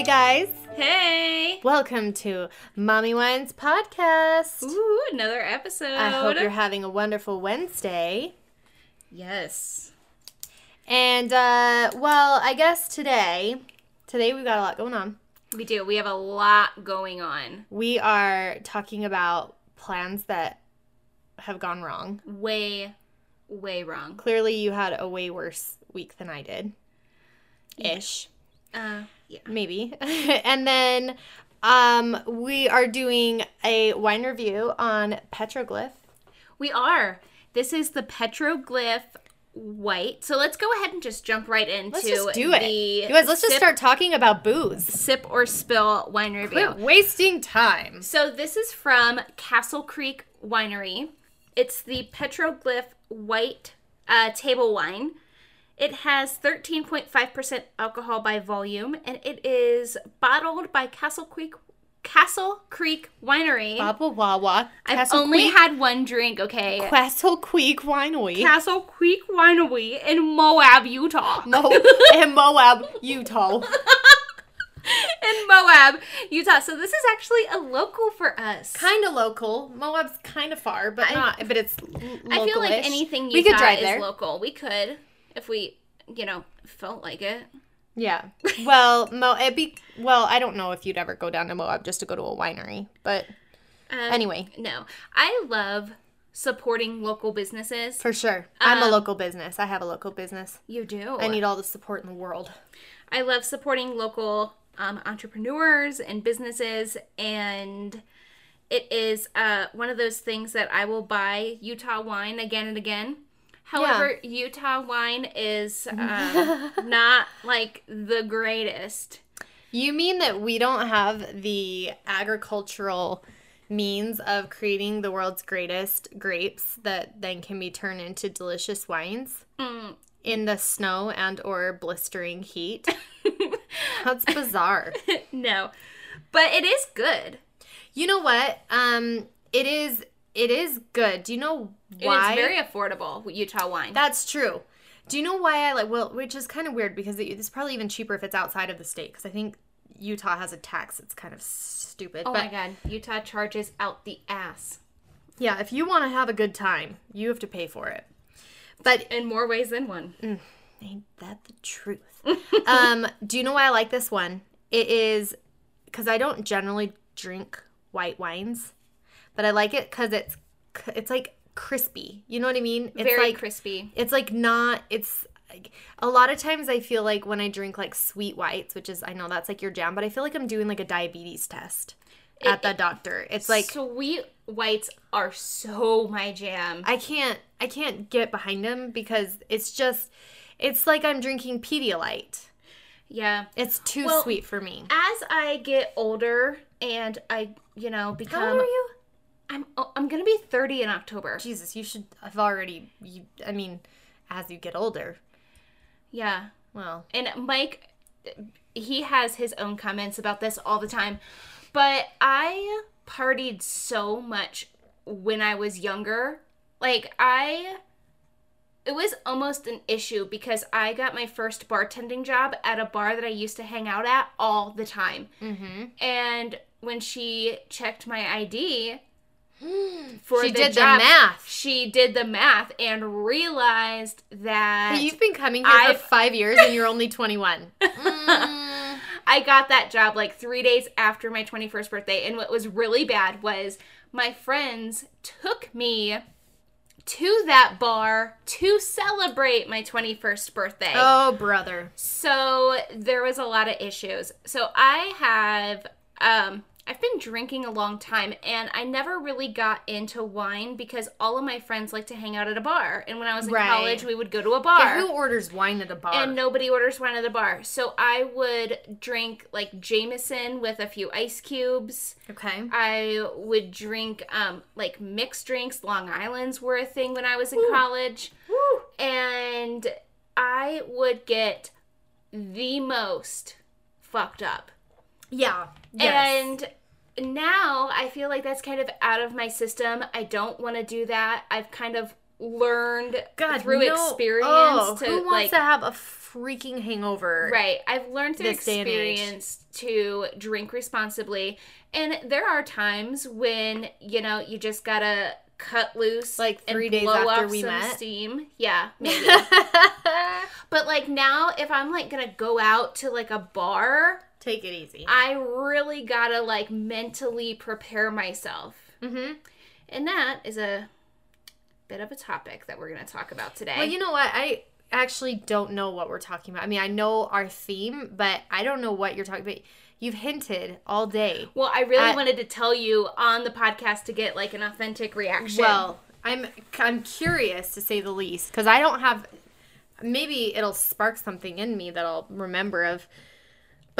Hi, guys. Hey! Welcome to Mommy Wines Podcast. Ooh, another episode. I hope you're having a wonderful Wednesday. yes. And, uh, well, I guess today, today we've got a lot going on. We do. We have a lot going on. We are talking about plans that have gone wrong. Way, way wrong. Clearly, you had a way worse week than I did. Ish. Uh, yeah. maybe. and then um, we are doing a wine review on Petroglyph. We are. This is the Petroglyph White. So let's go ahead and just jump right into Let's just do it. the You guys, let's just start talking about booze. sip or spill wine review. Quit wasting time. So this is from Castle Creek Winery. It's the Petroglyph White uh, table wine. It has 13.5% alcohol by volume, and it is bottled by Castle Creek Castle Creek Winery. Baba Wawa. I've only Creek, had one drink, okay. Castle Creek Winery. Castle Creek Winery in Moab, Utah. Mo- in Moab, Utah. in Moab, Utah. So this is actually a local for us. Kind of local. Moab's kind of far, but I- not. But it's. I feel like anything Utah we could drive is there. local. We could if we, you know, felt like it. Yeah. Well, Mo, it'd be. Well, I don't know if you'd ever go down to Moab just to go to a winery, but Uh, anyway, No, I love supporting local businesses. for sure. I'm a Um, local business. I have a local business. You do. I need all the support in the world. I love supporting local um, entrepreneurs and businesses, and it is uh, one of those things that I will buy Utah wine again and again. However, Utah wine is uh, not like the greatest. You mean that we don't have the agricultural means of creating the world's greatest grapes that then can be turned into delicious wines Mm. in the snow and or blistering heat? That's bizarre. no, but it is good. You know what? Um it is it is good. Do you know why? It's very affordable Utah wine. That's true. Do you know why I like? Well, which is kind of weird because it, it's probably even cheaper if it's outside of the state. Because I think Utah has a tax It's kind of stupid. oh but my god, Utah charges out the ass yeah, if you want to have a good time, you have to pay for it. But in more ways than one. ain't that the truth? um, do you know why I like this one? It is because I don't generally drink white wines, but I like it because it's it's like crispy. You know what I mean? It's very like crispy. it's like not it's a lot of times i feel like when i drink like sweet whites which is i know that's like your jam but i feel like i'm doing like a diabetes test at the doctor it's like sweet whites are so my jam. i can't i can't get behind them because it's just it's like i'm drinking pedialyte yeah. it's too Well, sweet for me As I get older and I, you know, become how old are you I'm oh, I'm to be 30 in October. jesus you should have already you i mean as you get older Yeah. well And Mike he has his own comments about this all the time. But I partied so much when I was younger. Like I it was almost an issue because I got my first bartending job at a bar that I used to hang out at all the time. mm-hmm. And when she checked my ID for she the did job, the math she did the math and realized that you've been coming here I've- for five years and you're only 21 Mm. I got that job like three days after my 21st birthday. And what was really bad was my friends took me to that bar to celebrate my 21st birthday. oh brother So there was a lot of issues. So I have um I've been drinking a long time and I never really got into wine because all of my friends like to hang out at a bar. And when I was in Right. college, we would go to a bar. Yeah, who orders wine at a bar? and nobody orders wine at a bar. So I would drink like Jameson with a few ice cubes. okay. I would drink um like mixed drinks. Long Island's were a thing when I was in Ooh. college. Woo. And I would get the most fucked up. Yeah. And now I feel like that's kind of out of my system. I don't want to do that. I've kind of learned God, through no. experience Oh, to who wants like to have a freaking hangover. Right. I've learned through This day and age. experience to drink responsibly. And there are times when, you know, you just gotta cut loose. Like three days blow after we met? steam. Yeah, maybe. but like now, if I'm like gonna go out to like a bar, Take it easy. I really gotta like mentally prepare myself. mm-hmm. And that is a bit of a topic that we're gonna talk about today. Well, you know what? I actually don't know what we're talking about. I mean, I know our theme, but I don't know what you're talking about. You've hinted all day. well, I really I- wanted to tell you on the podcast to get like an authentic reaction. Well, I'm I'm curious to say the least because I don't have. Maybe it'll spark something in me that I'll remember of.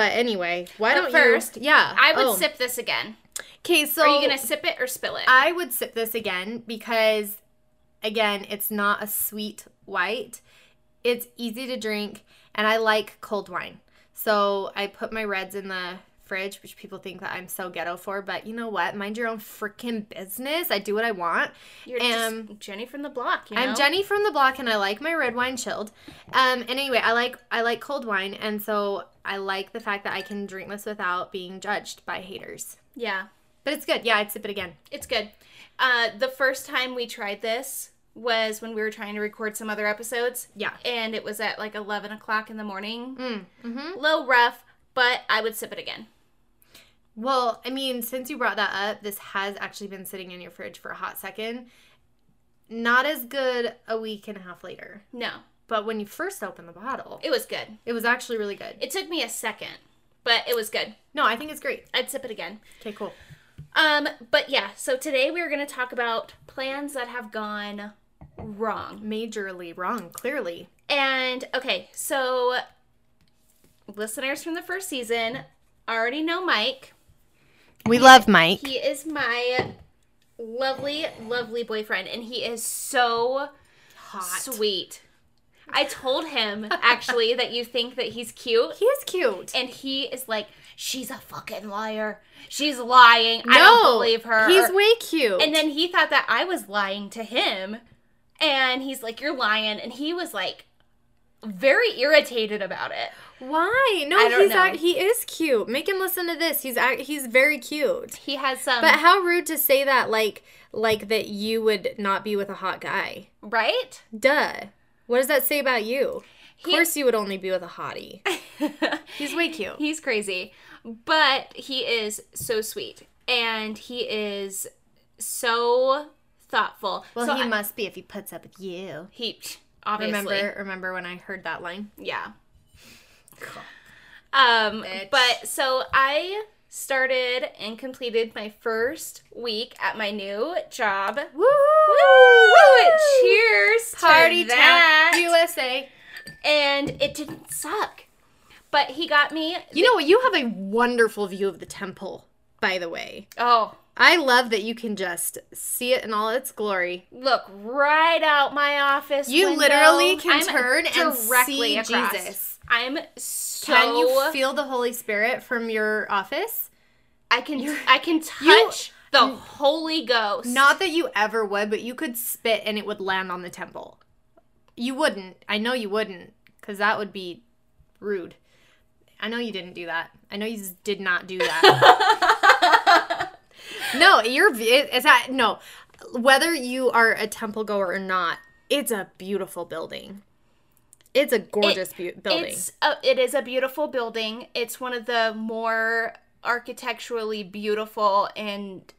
But anyway, why But don't first, you? Yeah, I would oh. sip this again. Okay, so Are you gonna sip it or spill it? I would sip this again because, again, it's not a sweet white. It's easy to drink, and I like cold wine. So I put my reds in the fridge, which people think that I'm so ghetto for. But you know what? Mind your own freaking business. I do what I want. You're um, just Jenny from the block. You know? I'm Jenny from the block, and I like my red wine chilled. Um, and anyway, I like I like cold wine, and so I like the fact that I can drink this without being judged by haters. Yeah, But it's good. Yeah, I'd sip it again. it's good. Uh, the first time we tried this was when we were trying to record some other episodes. Yeah. And it was at like 11 o'clock in the morning. Mm, mm-hmm. A little rough, but I would sip it again. Well, I mean, since you brought that up, this has actually been sitting in your fridge for a hot second. Not as good a week and a half later. No, But when you first opened the bottle, it was good. it was actually really good. It took me a second, but it was good. No, I think it's great. I'd sip it again. Okay, cool. Um, but yeah, so today we're going to talk about plans that have gone wrong. Majorly wrong, clearly. And okay, so listeners from the first season already know Mike. We love Mike. He is my lovely, lovely boyfriend, and he is so Hot. sweet. I told him actually that you think that he's cute, He is cute. and he is like, "She's a fucking liar. She's lying. I don't believe her." He's Or- way cute. and then he thought that I was lying to him, and he's like, "You're lying," and he was like, very irritated about it. Why? No, I don't he's know. ac- he is cute. Make him listen to this. He's ac- he's very cute. He has some But how rude to say that like like that you would not be with a hot guy. right. Duh. What does that say about you? Of He- course you would only be with a hottie. He's way cute. He's crazy, but he is so sweet and he is so thoughtful. Well, so he I- must be if he puts up with you. he obviously Remember remember when I heard that line? yeah. Um, Bitch. but so I started and completed my first week at my new job. Woo! Woo! Cheers! to Party that. town USA. And it didn't suck. But he got me. You know what? You have a wonderful view of the temple, by the way. Oh, I love that you can just see it in all its glory. look right out my office. You window. literally can I'm turn and directly see across. Jesus. I'm so. Can you feel the Holy Spirit from your office? I can. I can touch the Holy Ghost. Not that you ever would, but you could spit and it would land on the temple. You wouldn't. I know you wouldn't, because that would be rude. I know you didn't do that. I know you did not do that. no, you're. It's that no. Whether you are a temple goer or not, it's a beautiful building. It's a gorgeous bu- building. It's a, it is a beautiful building. It's one of the more architecturally beautiful and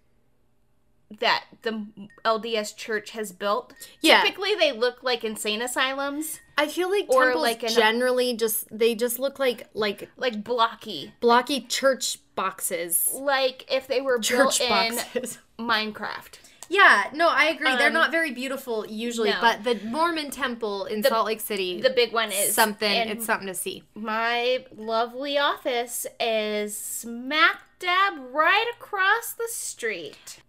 that the LDS church has built. Yeah. Typically they look like insane asylums, I feel like temples like an- generally just they just look like like like blocky. blocky church boxes. Like if they were Church built in boxes. Minecraft. Yeah, no, I agree. They're Um, not very beautiful usually, no. but the Mormon temple in Salt Lake City, The big one is something. It's something to see. my lovely office is smack dab right across the street.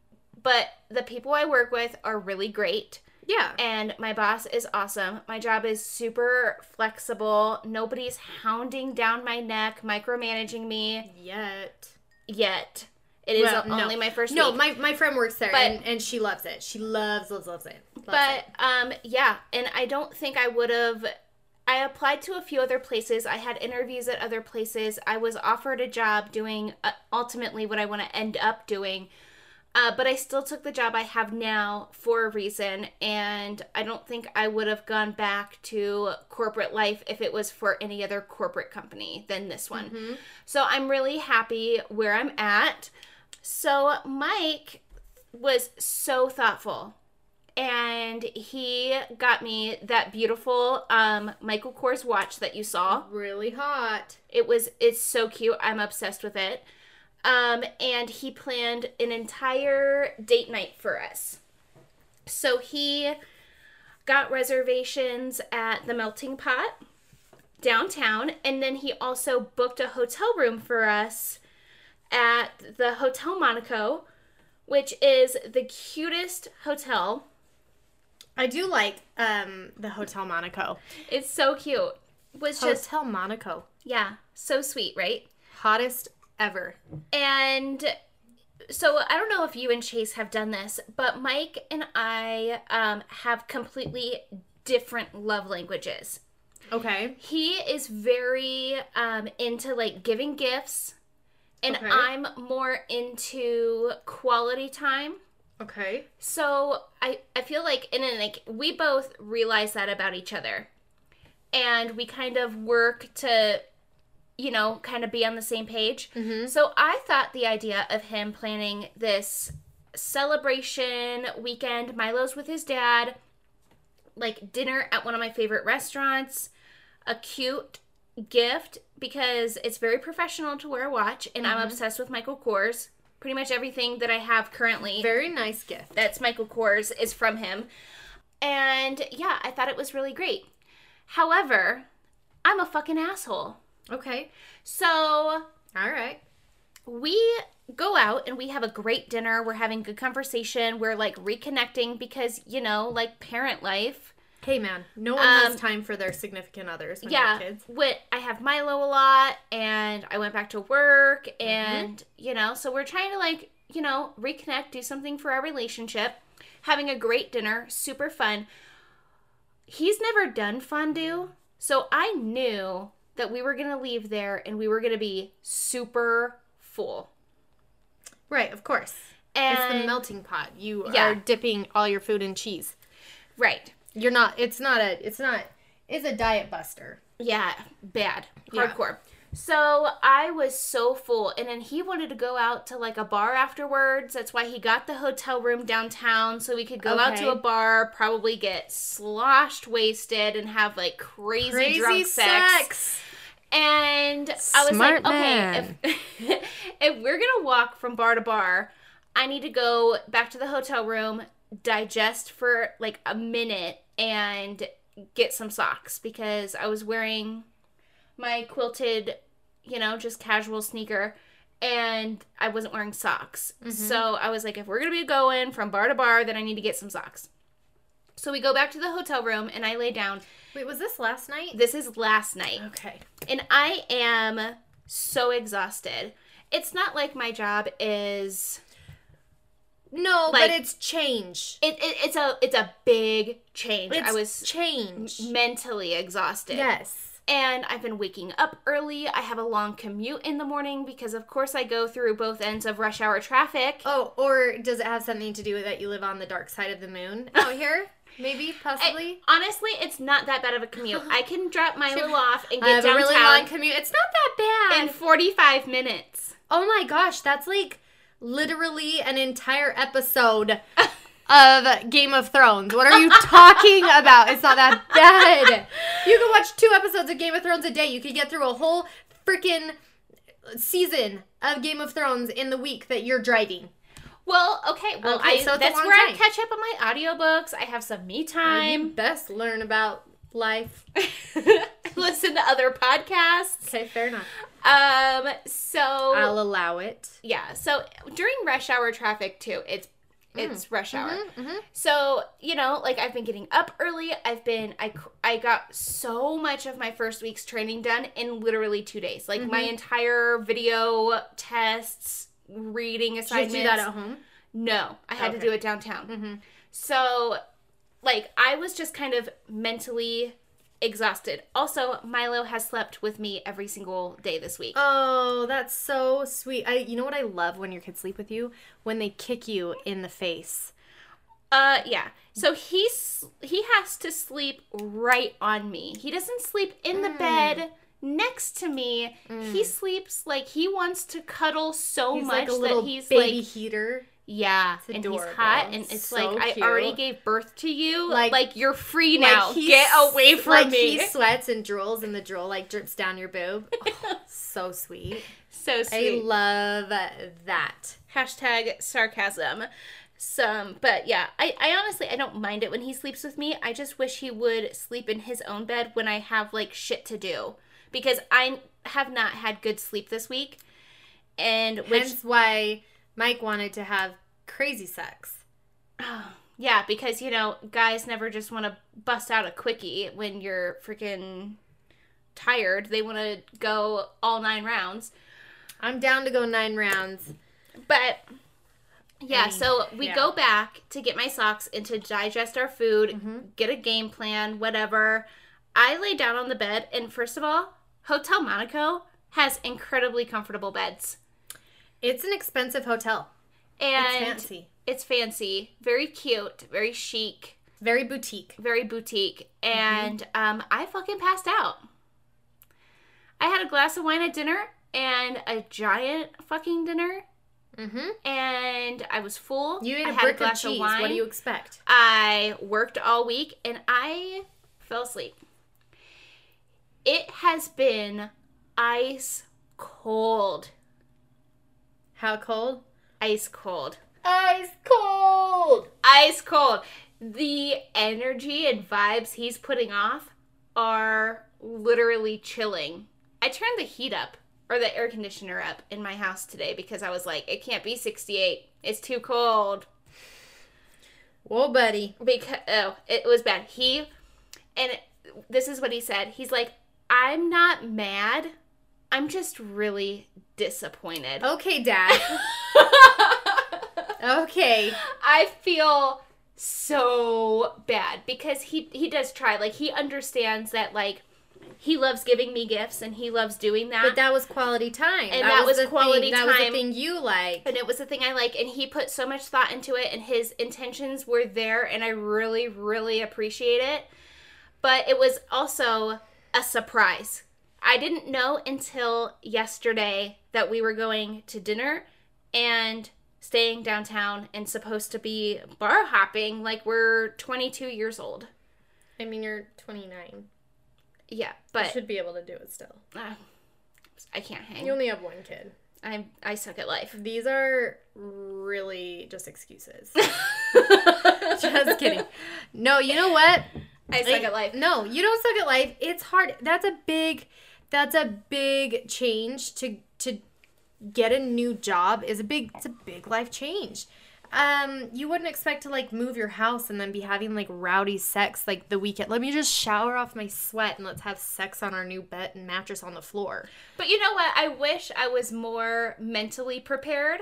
But the people I work with are really great. Yeah. and my boss is awesome. My job is super flexible. Nobody's hounding down my neck, micromanaging me Yet. yet. It is Well, no. only my first No, week. my, my friend works there But- and, and she loves it. She loves, loves, loves it. Loves but it. um yeah, and I don't think I would have I applied to a few other places. I had interviews at other places. I was offered a job doing uh, ultimately what I want to end up doing. Uh, but I still took the job I have now for a reason, and I don't think I would have gone back to corporate life if it was for any other corporate company than this one. So I'm really happy where I'm at. So Mike was so thoughtful and he got me that beautiful um, Michael Kors watch that you saw. Really hot. It was it's so cute. I'm obsessed with it. Um, and he planned an entire date night for us. So he got reservations at the Melting Pot downtown, and then he also booked a hotel room for us at the Hotel Monaco, which is the cutest hotel. I do like um the Hotel Monaco. It's so cute. Was just Hotel Monaco. yeah, so sweet, right? Hottest ever. And so I don't know if you and Chase have done this, but Mike and I um, have completely different love languages. Okay. He is very um, into like giving gifts, and Okay. I'm more into quality time. Okay. So I I feel like and then like we both realize that about each other. And we kind of work to you know, kind of be on the same page. Mm-hmm. So I thought the idea of him planning this celebration weekend, Milo's with his dad, like dinner at one of my favorite restaurants, a cute gift because it's very professional to wear a watch and I'm mm-hmm. obsessed with Michael Kors. Pretty much everything that I have currently Very nice gift. that's Michael Kors is from him. And yeah, I thought it was really great. However, I'm a fucking asshole. Okay. So All right. we go out and we have a great dinner. We're having good conversation. We're like reconnecting because, you know, like parent life. Hey man, no one Um, has time for their significant others when yeah. kids. What I have Milo a lot and I went back to work and, you know, so we're trying to like, you know, reconnect, do something for our relationship. Having a great dinner, super fun. He's never done fondue, so I knew that we were going to leave there and we were going to be super full. Right, of course. And it's the melting pot. You Yeah. are dipping all your food in cheese. right. You're not it's not a it's not it's a diet buster. Yeah, bad. Yeah. Hardcore. So I was so full. And then he wanted to go out to like a bar afterwards. That's why he got the hotel room downtown so we could go out to a bar, probably get sloshed wasted and have like crazy, Crazy drunk sex. sex. And I was like, man. okay, if, if we're gonna walk from bar to bar, I need to go back to the hotel room, digest for like a minute, and get some socks because I was wearing my quilted, you know, just casual sneaker. And I wasn't wearing socks. Mm-hmm. So I was like, if we're going to be going from bar to bar, then I need to get some socks. So we go back to the hotel room and I lay down. Wait, was this last night? This is last night Okay. and I am so exhausted. It's not like my job is No, Like- but it's change. it, it it's a it's a big change. It's I was change. mentally exhausted. Yes. And I've been waking up early. I have a long commute in the morning because of course I go through both ends of rush hour traffic. Oh, or does it have something to do with that you live on the dark side of the moon out here? Maybe, possibly. I- honestly, it's not that bad of a commute. I can drop Milo off and get downtown. I get have a downtown really long commute. It's not that bad. in 45 minutes. oh my gosh, that's like literally an entire episode of Game of Thrones. What are you talking about? It's not that bad. You can watch two episodes of Game of Thrones a day. You could get through a whole freaking season of Game of Thrones in the week that you're driving. Well, okay. Well, Okay, I, so that's where I catch up on my audiobooks. I have some me time. best learn about life. Listen to other podcasts. Okay, fair enough. Um. So I'll allow it. yeah. So during rush hour traffic too, it's it's rush hour. mhm. So you know, like I've been getting up early. I've been I I got so much of my first week's training done in literally two days. Like my entire video tests, reading Did you do that at home? No, I had to do it downtown. Mhm. So, like, I was just kind of mentally exhausted. Also, Milo has slept with me every single day this week. Oh, that's so sweet. I you know what I love when your kids sleep with you? When they kick you in the face. Uh, yeah. So he's he has to sleep right on me. He doesn't sleep in the Mm. bed next to me. He mm. sleeps like he wants to cuddle so much that He's much like a little that he's baby like heater. yeah, and he's hot, and it's So like I already gave birth to you. Like- Like, you're free now. he Get away from like me. He sweats and drools, and the drool like drips down your boob. Oh, so sweet. so sweet. I love that. Hashtag sarcasm. Some, but yeah, I, I honestly I don't mind it when he sleeps with me. I just wish he would sleep in his own bed when I have like shit to do because I have not had good sleep this week, and which Hence why Mike wanted to have crazy sex. yeah because you know guys never just want to bust out a quickie when you're freaking tired. They want to go all nine rounds. I'm down to go nine rounds. But yeah, I mean, so we yeah. go back to get my socks and to digest our food, Mm-hmm. get a game plan, whatever. I lay down on the bed, and first of all, Hotel Monaco has incredibly comfortable beds. It's an expensive hotel. And It's fancy. it's fancy, very cute, very chic, Very boutique. very boutique. Mm-hmm. And um, I fucking passed out. I had a glass of wine at dinner and a giant fucking dinner, Mm-hmm. and I was full. You ate I a had brick of glass cheese. wine. What do you expect? I worked all week and I fell asleep. It has been ice cold. How cold? Ice cold. Ice cold. Ice cold. The energy and vibes he's putting off are literally chilling. I turned the heat up or the air conditioner up in my house today because I was like, it can't be 68. It's too cold. Whoa, buddy. because oh, it was bad. He and this is what he said. He's like, "I'm not mad. I'm just really disappointed." Okay, Dad. okay. I feel so bad because he he does try. Like he understands that like he loves giving me gifts and he loves doing that. But that was quality time. And that was the quality thing, That was the thing you like. and it was the thing I like, and he put so much thought into it, and his intentions were there, and I really, really appreciate it. But it was also a surprise. I didn't know until yesterday that we were going to dinner and staying downtown and supposed to be bar hopping like we're 22 years old. I mean, you're 29. Yeah, You but should be able to do it still. uh, I can't hang. You only have one kid. I I suck at life. These are really just excuses. just kidding. No, you know what? I suck at life. No, you don't suck at life. It's hard. That's a big that's a big change to to get a new job is a big it's a big life change. Um, you wouldn't expect to like move your house and then be having like rowdy sex like the weekend. Let me just shower off my sweat and let's have sex on our new bed and mattress on the floor. But you know what? I wish I was more mentally prepared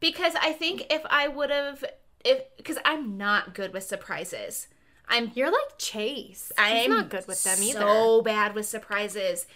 because I think if I would have, if because I'm not good with surprises. I'm You're like Chase. I'm not good with them either. So bad with surprises.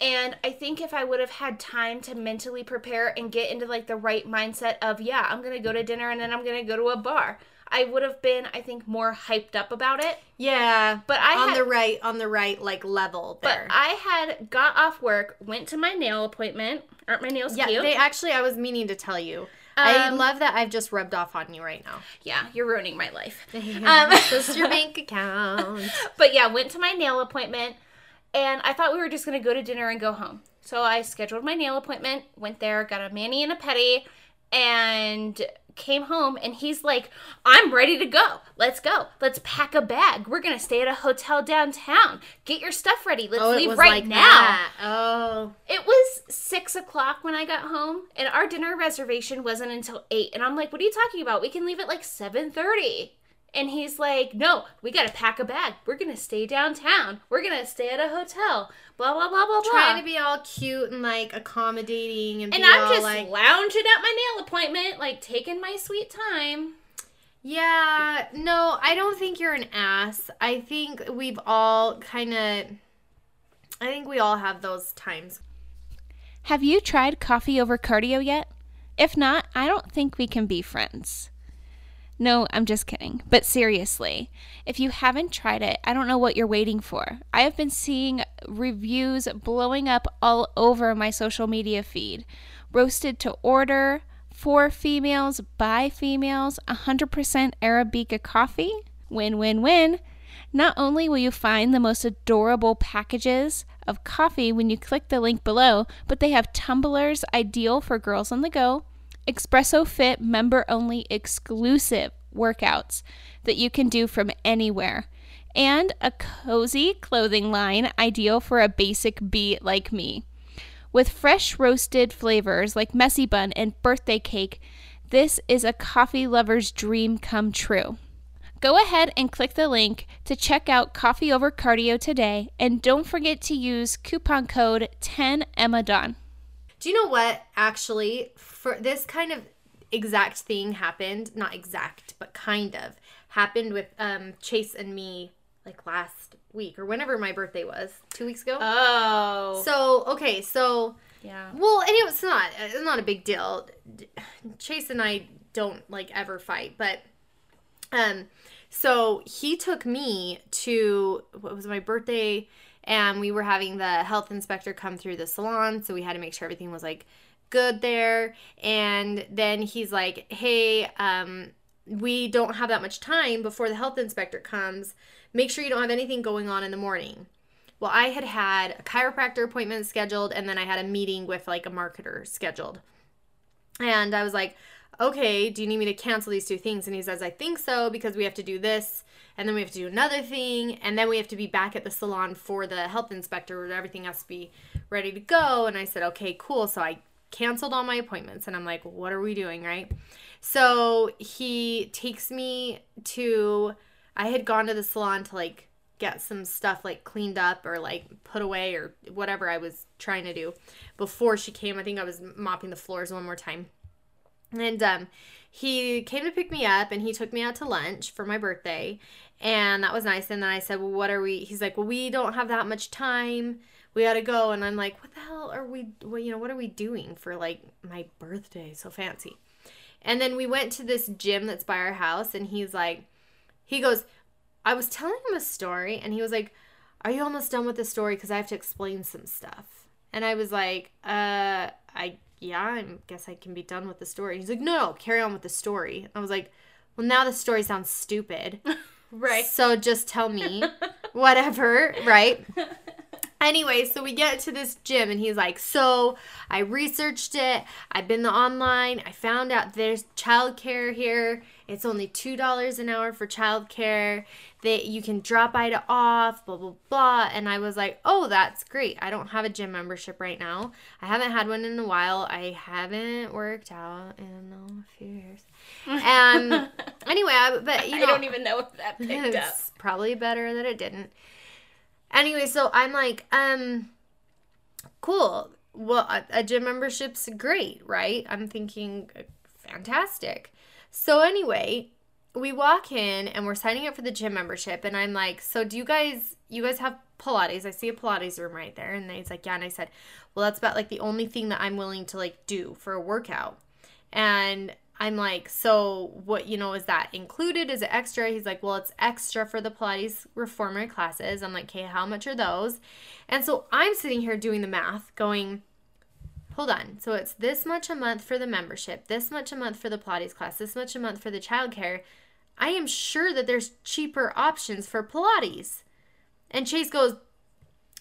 And I think if I would have had time to mentally prepare and get into like the right mindset of, yeah, I'm going to go to dinner and then I'm going to go to a bar, I would have been, I think, more hyped up about it. Yeah, But I on had- the right on the right like level But there. I had got off work, went to my nail appointment. Aren't my nails yeah, cute? they actually I was meaning to tell you. I Um, love that I've just rubbed off on you right now. yeah, you're ruining my life. Um, just your bank account. But yeah, went to my nail appointment and I thought we were just gonna go to dinner and go home. So I scheduled my nail appointment, went there, got a mani and a pedi, and came home and he's like, I'm ready to go. Let's go. Let's pack a bag. We're gonna stay at a hotel downtown. Get your stuff ready. Let's Oh, leave right like now. that. Oh, It was six o'clock when I got home, and our dinner reservation wasn't until eight. And I'm like, "What are you talking about? We can leave at like seven thirty. And he's like, "No, we gotta pack a bag. We're gonna stay downtown. We're gonna stay at a hotel. Blah blah blah blah blah." trying to be all cute and like accommodating and, and be I'm all just like, lounging at my nail appointment, like taking my sweet time. Yeah, no, I don't think you're an ass. I think we've all kind of. I think we all have those times. Have you tried coffee over cardio yet? If not, I don't think we can be friends. No, I'm just kidding. But seriously, if you haven't tried it, I don't know what you're waiting for. I have been seeing reviews blowing up all over my social media feed. Roasted to order, for females, by females, 100% Arabica coffee. Win, win, win. Not only will you find the most adorable packages of coffee when you click the link below, but they have tumblers ideal for girls on the go, espresso fit member only exclusive workouts that you can do from anywhere, and a cozy clothing line ideal for a basic beat like me. With fresh roasted flavors like messy bun and birthday cake, this is a coffee lover's dream come true. Go ahead and click the link to check out Coffee Over Cardio today, and don't forget to use coupon code 10EMMADON. Do you know what? Actually, for this kind of exact thing happened, not exact, but kind of happened with um, Chase and me like last week or whenever my birthday was, two weeks ago. Oh. So okay, so yeah. well, and it was not it's not a big deal. Chase and I don't like ever fight, but um, so he took me to what was my birthday, and we were having the health inspector come through the salon, so we had to make sure everything was like good there, and then he's like, hey, um, we don't have that much time before the health inspector comes Make sure you don't have anything going on in the morning. Well, I had had a chiropractor appointment scheduled and then I had a meeting with like a marketer scheduled. And I was like, okay, do you need me to cancel these two things? And he says, I think so because we have to do this and then we have to do another thing and then we have to be back at the salon for the health inspector where everything has to be ready to go. And I said, okay, cool. So I canceled all my appointments and I'm like, what are we doing, right? So he takes me to I had gone to the salon to like get some stuff like cleaned up or like put away or whatever I was trying to do before she came. I think I was mopping the floors one more time. And um he came to pick me up and he took me out to lunch for my birthday and that was nice and then I said, "Well, what are we?" He's like, "Well, we don't have that much time. We got to go." And I'm like, "What the hell are we well, you know, what are we doing for like my birthday? So fancy." And then we went to this gym that's by our house and he's like he goes, I was telling him a story, and he was like, Are you almost done with the story? Because I have to explain some stuff. And I was like, Uh, I, yeah, I guess I can be done with the story. He's like, No, no, carry on with the story. I was like, Well, now the story sounds stupid. right. So just tell me, whatever, right? Anyway, so we get to this gym and he's like, So I researched it. I've been the online. I found out there's childcare here. It's only $2 an hour for childcare. That you can drop Ida off, blah, blah, blah. And I was like, Oh, that's great. I don't have a gym membership right now. I haven't had one in a while. I haven't worked out in a few years. And anyway, I, but you know, I don't even know if that picked up. Probably better that it didn't. Anyway, so I'm like, um, cool. Well, a, a gym membership's great, right? I'm thinking, uh, fantastic. So anyway, we walk in and we're signing up for the gym membership, and I'm like, so do you guys, you guys have Pilates? I see a Pilates room right there, and he's like, yeah. And I said, well, that's about like the only thing that I'm willing to like do for a workout. And I'm like, so what, you know, is that included? Is it extra? He's like, well, it's extra for the Pilates reformer classes. I'm like, okay, how much are those? And so I'm sitting here doing the math, going, hold on. So it's this much a month for the membership, this much a month for the Pilates class, this much a month for the childcare. I am sure that there's cheaper options for Pilates. And Chase goes,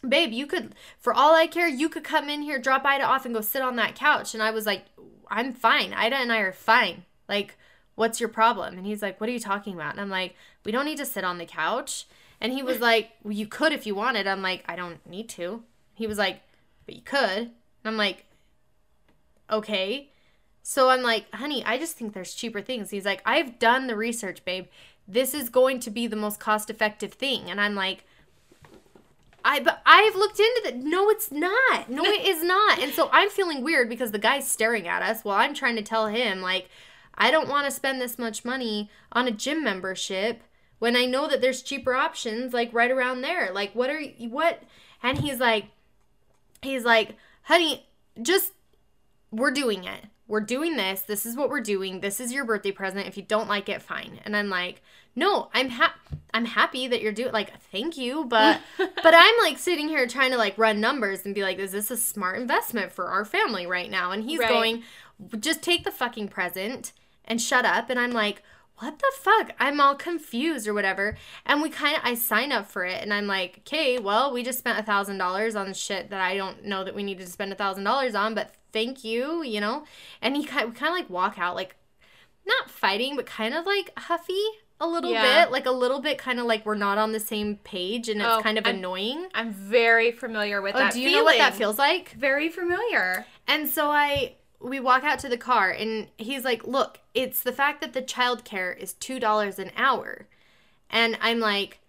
babe, you could, for all I care, you could come in here, drop Ida off, and go sit on that couch. And I was like, I'm fine. Ida and I are fine. Like, what's your problem? And he's like, what are you talking about? And I'm like, we don't need to sit on the couch. And he was like, well, you could if you wanted. I'm like, I don't need to. He was like, but you could. And I'm like, okay. So I'm like, honey, I just think there's cheaper things. He's like, I've done the research, babe. This is going to be the most cost effective thing. And I'm like, I but I've looked into that. No, it's not. No, it is not. And so I'm feeling weird because the guy's staring at us while I'm trying to tell him like I don't want to spend this much money on a gym membership when I know that there's cheaper options like right around there. Like what are you what and he's like he's like, "Honey, just we're doing it. We're doing this. This is what we're doing. This is your birthday present. If you don't like it, fine." And I'm like, "No, I'm ha- I'm happy that you're doing like thank you, but but I'm like sitting here trying to like run numbers and be like, is this a smart investment for our family right now?" And he's Right. going, "Just take the fucking present and shut up." And I'm like, what the fuck? I'm all confused or whatever. And we kind of, I sign up for it and I'm like, okay, well, we just spent a thousand dollars on shit that I don't know that we needed to spend a thousand dollars on, but thank you, you know? And he kind of, kind of like walk out, like, not fighting, but kind of like huffy a little Yeah. bit, like a little bit kind of like we're not on the same page and it's Oh, kind of I'm- annoying. I'm very familiar with Oh, that. do you know what that feels like? Very familiar. And so I we walk out to the car and he's like, "Look, it's the fact that the childcare is $2 an hour." And I'm like,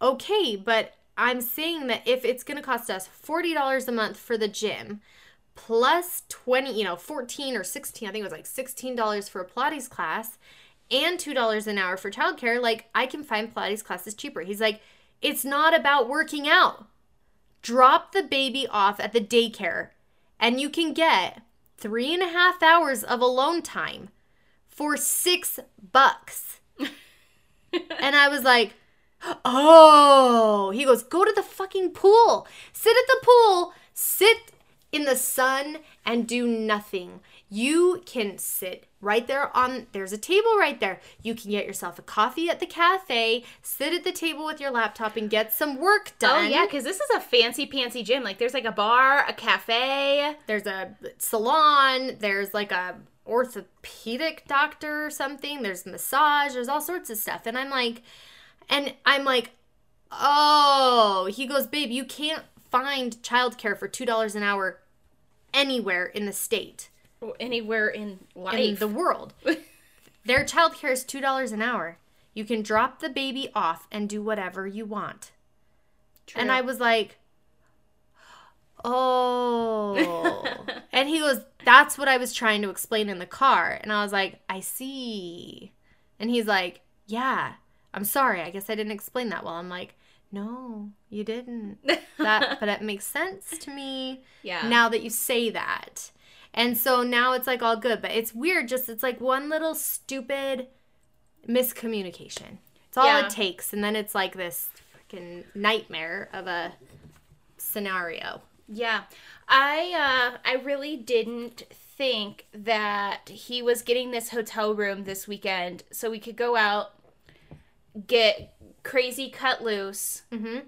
"Okay, but I'm saying that if it's going to cost us $40 a month for the gym plus 20, you know, 14 or 16, I think it was like $16 for a Pilates class and $2 an hour for childcare, like I can find Pilates classes cheaper." He's like, "It's not about working out. Drop the baby off at the daycare and you can get three and a half hours of alone time for six bucks. and I was like, oh, he goes, go to the fucking pool, sit at the pool, sit in the sun and do nothing. You can sit right there on there's a table right there. You can get yourself a coffee at the cafe, sit at the table with your laptop and get some work oh, done. Oh yeah, because this is a fancy pantsy gym. Like there's like a bar, a cafe. there's a salon there's like a orthopedic doctor or something there's massage there's all sorts of stuff and i'm like and i'm like oh he goes babe you can't find childcare for $2 an hour anywhere in the state Or Anywhere in in the world their childcare is $2 an hour you can drop the baby off and do whatever you want and I was like, oh. and he goes, that's what I was trying to explain in the car. And I was like, I see. And he's like, yeah, I'm sorry. I guess I didn't explain that well. I'm like, no, you didn't. That, but it makes sense to me yeah. now that you say that. And so now it's like all good, but it's weird. Just it's like one little stupid miscommunication. It's all Yeah. it takes, and then it's like this freaking nightmare of a scenario. Yeah. I uh I really didn't think that he was getting this hotel room this weekend so we could go out get crazy cut loose Mm-hmm.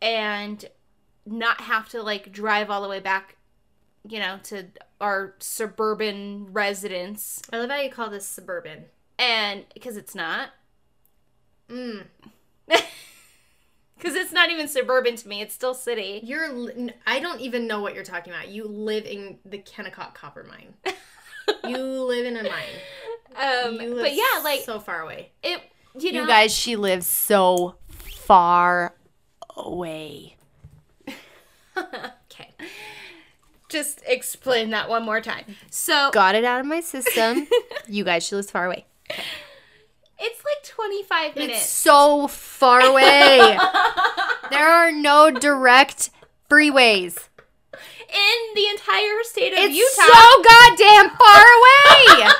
and not have to like drive all the way back you know to our suburban residence I love how you call this suburban. and because it's not Mm. because it's not even suburban to me it's still city You're. li- I don't even know what you're talking about. You live in the Kennecott copper mine. you live in a mine. um but yeah like so far away. it you know You guys, she lives so far away. okay. just explain that one more time. So Got it out of my system. you guys, she lives far away. it's like 25 minutes. It's so far away. there are no direct freeways. In the entire state of It's Utah. so goddamn far away.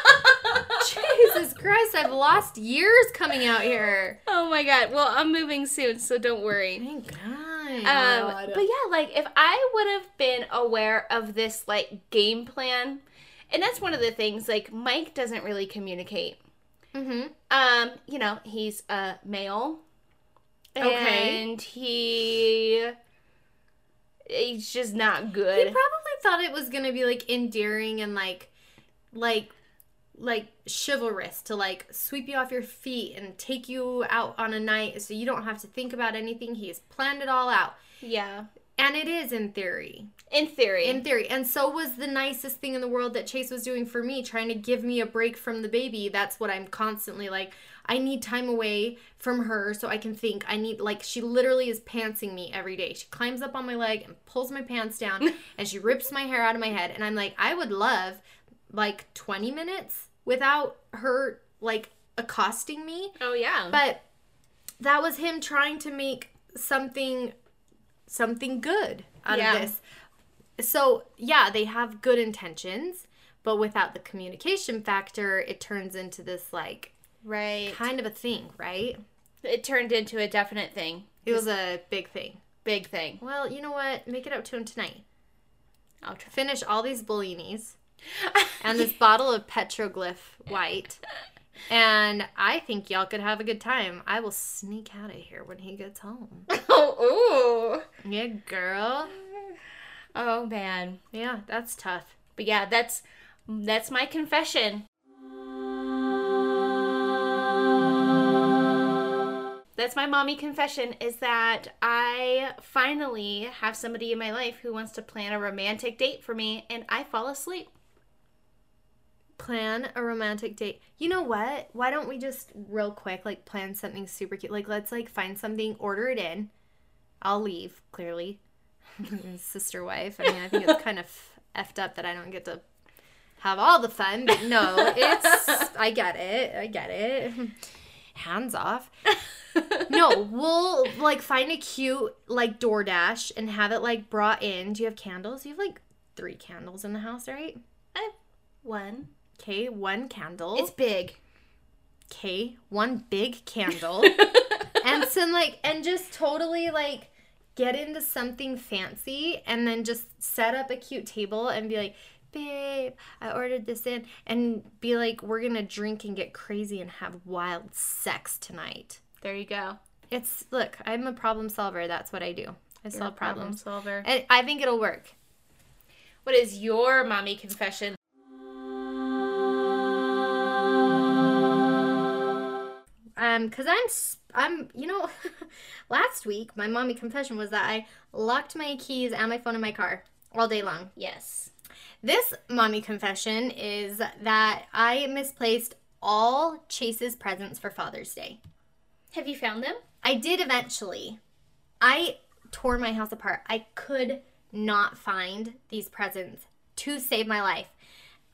Jesus Christ, I've lost years coming out here. oh my god. Well, I'm moving soon, so don't worry. Thank God. Um, but yeah, like if I would have been aware of this like game plan, and that's one of the things like Mike doesn't really communicate. mm-hmm. Um, you know, he's a male. Okay. And he he's just not good. He probably thought it was gonna be like endearing and like, like, like chivalrous to like sweep you off your feet and take you out on a night so you don't have to think about anything. He's planned it all out, yeah. and it is in theory. In theory. In theory. And so was the nicest thing in the world that Chase was doing for me, trying to give me a break from the baby. That's what I'm constantly like. I need time away from her so I can think. I need, like, she literally is pantsing me every day. She climbs up on my leg and pulls my pants down and she rips my hair out of my head. And I'm like, I would love like 20 minutes without her like accosting me. Oh yeah. But that was him trying to make something something good out Yeah. of this. So, yeah, they have good intentions, but without the communication factor, it turns into this like right. kind of a thing, right? It turned into a definite thing. It was a big thing. Big thing. Well, you know what? Make it up to him tonight. I'll try. Finish all these bellinis and this bottle of petroglyph white. And I think y'all could have a good time. I will sneak out of here when he gets home. oh, ooh. Yeah, girl. Oh man. Yeah, that's tough. But yeah, that's that's my confession. That's my mommy confession is that I finally have somebody in my life who wants to plan a romantic date for me and I fall asleep. Plan a romantic date. You know what? Why don't we just real quick like plan something super cute? Like let's like find something, order it in. I'll leave, clearly. Sister wife. I mean, I think it's kind of effed up that I don't get to have all the fun, but no, it's I get it. I get it. Hands off. No, we'll like find a cute like DoorDash and have it like brought in. Do you have candles? You have like three candles in the house, right? I have one. Okay, one candle. It's big. okay, one big candle. and some like and just totally like get into something fancy and then just set up a cute table and be like, babe, I ordered this in and be like, we're gonna drink and get crazy and have wild sex tonight. There you go. It's look, I'm a problem solver. That's what I do. I You're a solve problem problems. solver. And I think it'll work. What is your mommy confession? Um, cause I'm, s- I'm, you know, last week my mommy confession was that I locked my keys and my phone in my car all day long. Yes. This mommy confession is that I misplaced all Chase's presents for Father's Day. Have you found them? I did eventually. I tore my house apart. I could not find these presents to save my life.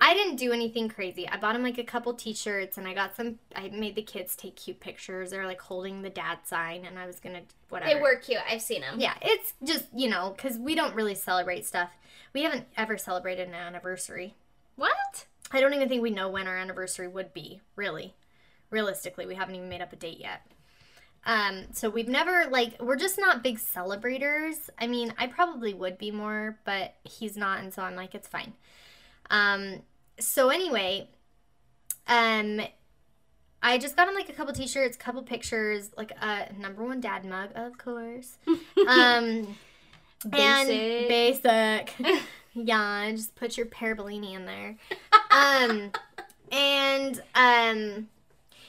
I didn't do anything crazy. I bought him like a couple t-shirts and I got some I made the kids take cute pictures. They're like holding the dad sign and I was going to whatever. They were cute. I've seen them. Yeah, it's just, you know, cuz we don't really celebrate stuff. We haven't ever celebrated an anniversary. What? I don't even think we know when our anniversary would be, really. Realistically, we haven't even made up a date yet. Um, so we've never like we're just not big celebrators. I mean, I probably would be more, but he's not, and so I'm like, it's fine. Um, so anyway, um, I just got him like a couple t-shirts, couple pictures, like a number one dad mug, of course. um, and Basic. basic. yeah, just put your pear Bellini in there. Um, and um,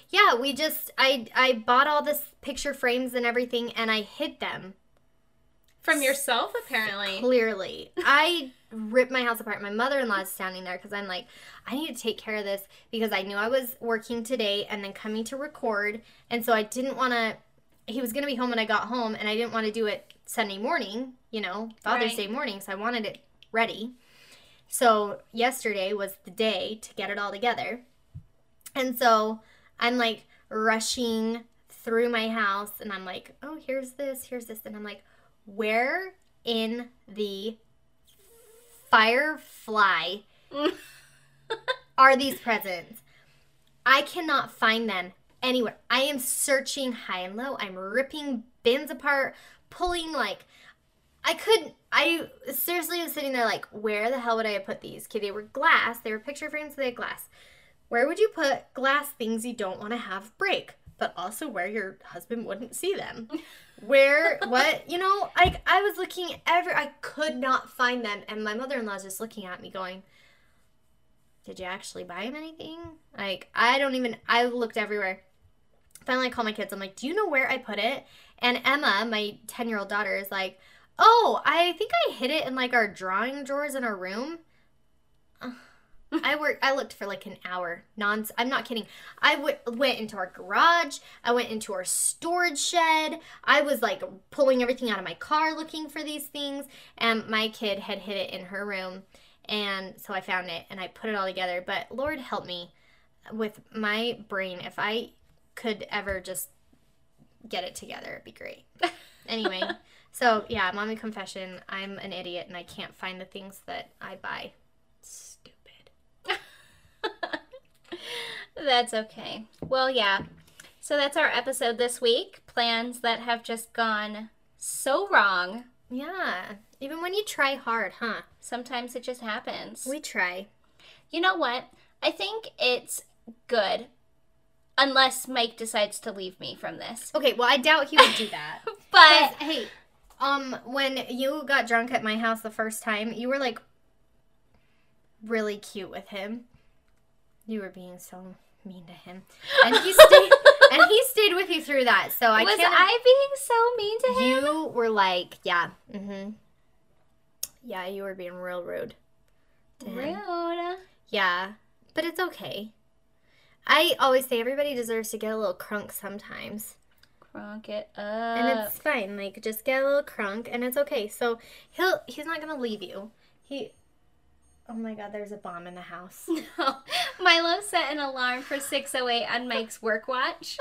yeah, we just I I bought all this picture frames and everything, and I hid them From yourself, apparently. clearly. I ripped my house apart. My mother in law is standing there because I'm like, I need to take care of this because I knew I was working today and then coming to record. And so I didn't want to, he was going to be home when I got home and I didn't want to do it Sunday morning, you know, Father's Right. Day morning. So I wanted it ready. So yesterday was the day to get it all together. And so I'm like rushing through my house and I'm like, oh, here's this, here's this. And I'm like, where in the firefly are these presents? I cannot find them anywhere. I am searching high and low. I'm ripping bins apart, pulling like I couldn't. I seriously was sitting there like, where the hell would I have put these? Okay, they were glass. They were picture frames. So they had glass. Where would you put glass things you don't want to have break, but also where your husband wouldn't see them? Where what you know? Like I was looking every. I could not find them, and my mother in law law's just looking at me, going, "Did you actually buy him anything?" Like I don't even. I looked everywhere. Finally, I call my kids. I'm like, "Do you know where I put it?" And Emma, my ten year old daughter, is like, "Oh, I think I hid it in like our drawing drawers in our room." I worked. I looked for like an hour. Non. I'm not kidding. I w- went into our garage. I went into our storage shed. I was like pulling everything out of my car looking for these things. And my kid had hid it in her room, and so I found it and I put it all together. But Lord help me, with my brain, if I could ever just get it together, it'd be great. Anyway, so yeah, mommy confession. I'm an idiot and I can't find the things that I buy. Stupid. That's okay. Well, yeah. So that's our episode this week. Plans that have just gone so wrong. Yeah. Even when you try hard, huh? Sometimes it just happens. We try. You know what? I think it's good unless Mike decides to leave me from this. Okay, well, I doubt he would do that. but hey, um, when you got drunk at my house the first time, you were like really cute with him. You were being so mean to him, and he stayed. and he stayed with you through that. So I was can't. I being so mean to him? you were like, yeah, mm-hmm. Yeah, you were being real rude. to. Rude. Yeah, but it's okay. I always say everybody deserves to get a little crunk sometimes. Crunk it up. and it's fine. Like just get a little crunk, and it's okay. So he'll he's not gonna leave you. He. Oh my God! There's a bomb in the house. No. Milo set an alarm for 608 on Mike's work watch.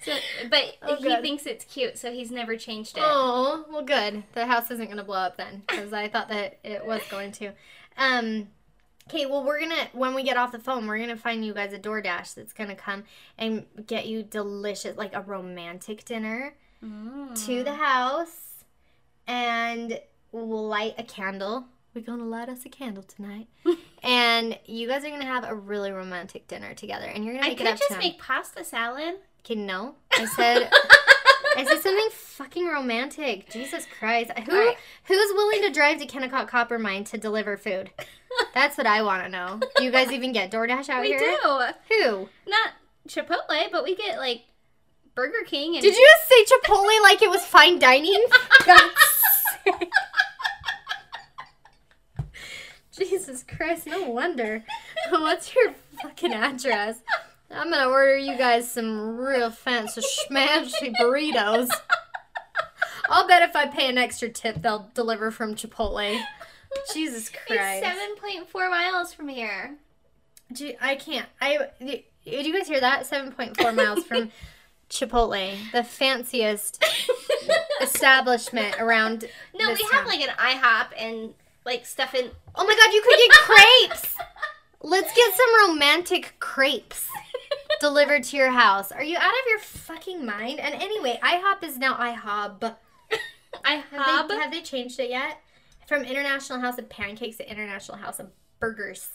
So, but Oh, he thinks it's cute, so he's never changed it. Oh well, good. The house isn't gonna blow up then, because I thought that it was going to. Um. Okay, well, we're gonna when we get off the phone, we're gonna find you guys a DoorDash that's gonna come and get you delicious, like a romantic dinner Mm. to the house, and we'll light a candle. We're gonna light us a candle tonight, and you guys are gonna have a really romantic dinner together, and you're gonna I make could it up just to him. make pasta salad. Okay, no, I said. I said something fucking romantic. Jesus Christ. Who Alright. who's willing to drive to Kennecott Copper Mine to deliver food? That's what I want to know. Do you guys even get DoorDash out we here? do. Who? Not Chipotle, but we get like Burger King and Did you just say Chipotle like it was fine dining? Jesus Christ, no wonder. What's your fucking address? I'm gonna order you guys some real fancy schmancy burritos. I'll bet if I pay an extra tip, they'll deliver from Chipotle. Jesus Christ. It's 7.4 miles from here. Gee, I can't. I did you guys hear that? Seven point four miles from Chipotle, the fanciest establishment around. No, we have like an IHOP and like stuff in. Oh my god, you could get crepes. Let's get some romantic crepes delivered to your house. Are you out of your fucking mind? And anyway, IHOP is now IHOB. Have IHOB. they, have they changed it yet? From International House of Pancakes to International House of Burgers.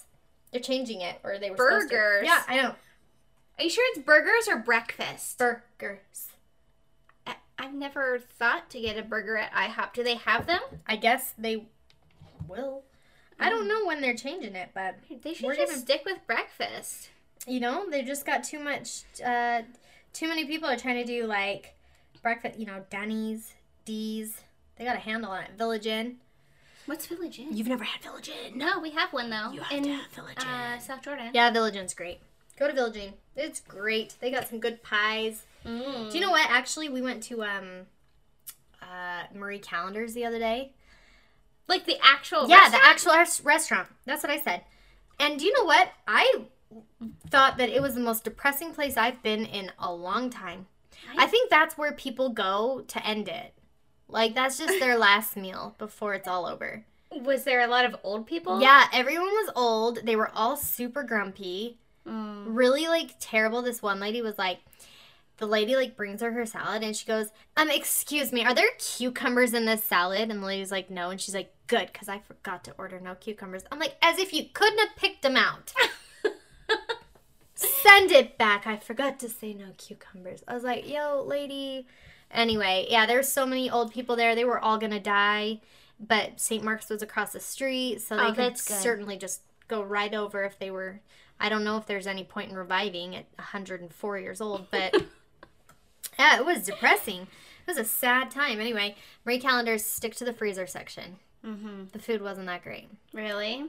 They're changing it, or they were supposed to. Burgers? Yeah, I know. Are you sure it's burgers or breakfast? Burgers. I- I've never thought to get a burger at IHOP. Do they have them? I guess they will. I don't know when they're changing it, but They should just gonna- stick with breakfast. you know, they've just got too much. Uh, too many people are trying to do like breakfast. You know, Denny's, D's. They got a handle on it. Village Inn. What's Village Inn? You've never had Village Inn? No, we have one though. You have in to have Village Inn. uh, South Jordan. Yeah, Village Inn's great. Go to Village Inn. It's great. They got some good pies. Mm. Do you know what? Actually, we went to um, uh, Marie Callender's the other day. Like the actual. Yeah, restaurant? the actual res- restaurant. That's what I said. And do you know what? I thought that it was the most depressing place I've been in a long time. I think that's where people go to end it. Like that's just their last meal before it's all over. Was there a lot of old people? Yeah, everyone was old. They were all super grumpy. Mm. Really like terrible. This one lady was like the lady like brings her her salad and she goes, "Um, excuse me, are there cucumbers in this salad?" And the lady's like, "No." And she's like, "Good, cuz I forgot to order no cucumbers." I'm like, "As if you couldn't have picked them out." Send it back. I forgot to say no cucumbers. I was like, "Yo, lady." Anyway, yeah, there's so many old people there. They were all going to die, but St. Mark's was across the street, so they Oh, could certainly just go right over if they were I don't know if there's any point in reviving at 104 years old, but yeah, it was depressing. It was a sad time. Anyway, Marie Callender's stick to the freezer section. Mm-hmm. The food wasn't that great. Really?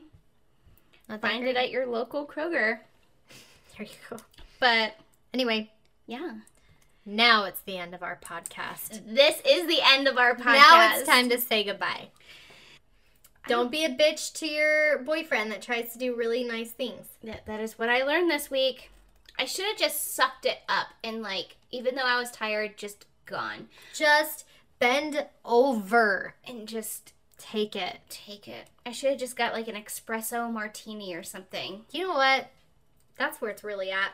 Not Find it at your local Kroger. There you go. But Anyway, yeah, now it's the end of our podcast. this is the end of our podcast. Now it's time to say goodbye. Don't be a bitch to your boyfriend that tries to do really nice things. That, that is what I learned this week. I should have just sucked it up and, like, even though I was tired, just gone. Just bend over. And just Take it. take it. I should have just got, like, an espresso martini or something. You know what? That's where it's really at.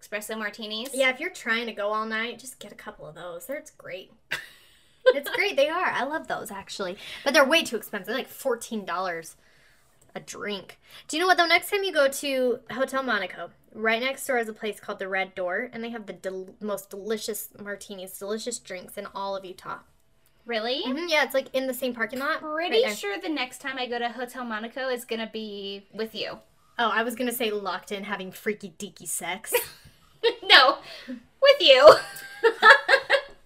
Espresso martinis? Yeah, if you're trying to go all night, just get a couple of those. They're, great. it's great. They are. I love those actually. But they're way too expensive. They're like $14 a drink. Do you know what though? Next time you go to Hotel Monaco, right next door is a place called the Red Door, and they have the del- most delicious martinis, delicious drinks in all of Utah. Really? Mhm, yeah, it's like in the same parking lot. Pretty right sure the next time I go to Hotel Monaco is gonna be with you. Oh, I was gonna say locked in having freaky deaky sex. no, with you.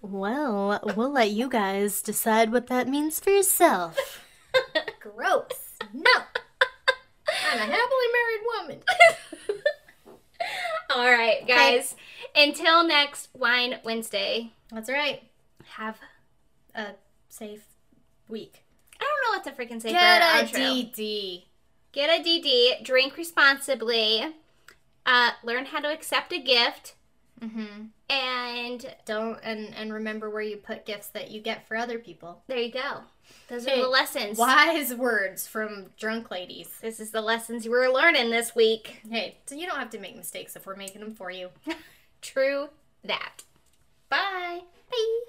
well, we'll let you guys decide what that means for yourself. Gross. No. I'm a happily married woman. All right, guys. Until next Wine Wednesday, That's right. have A safe week. I don't know what to freaking say Get a outro. DD. Get a DD. Drink responsibly. Uh, learn how to accept a gift. Mm-hmm. And Don't and and remember where you put gifts that you get for other people. there you go. Those are the lessons. Wise words from drunk ladies. This is the lessons we're learning this week. Hey, so you don't have to make mistakes if we're making them for you. True that. Bye. Bye.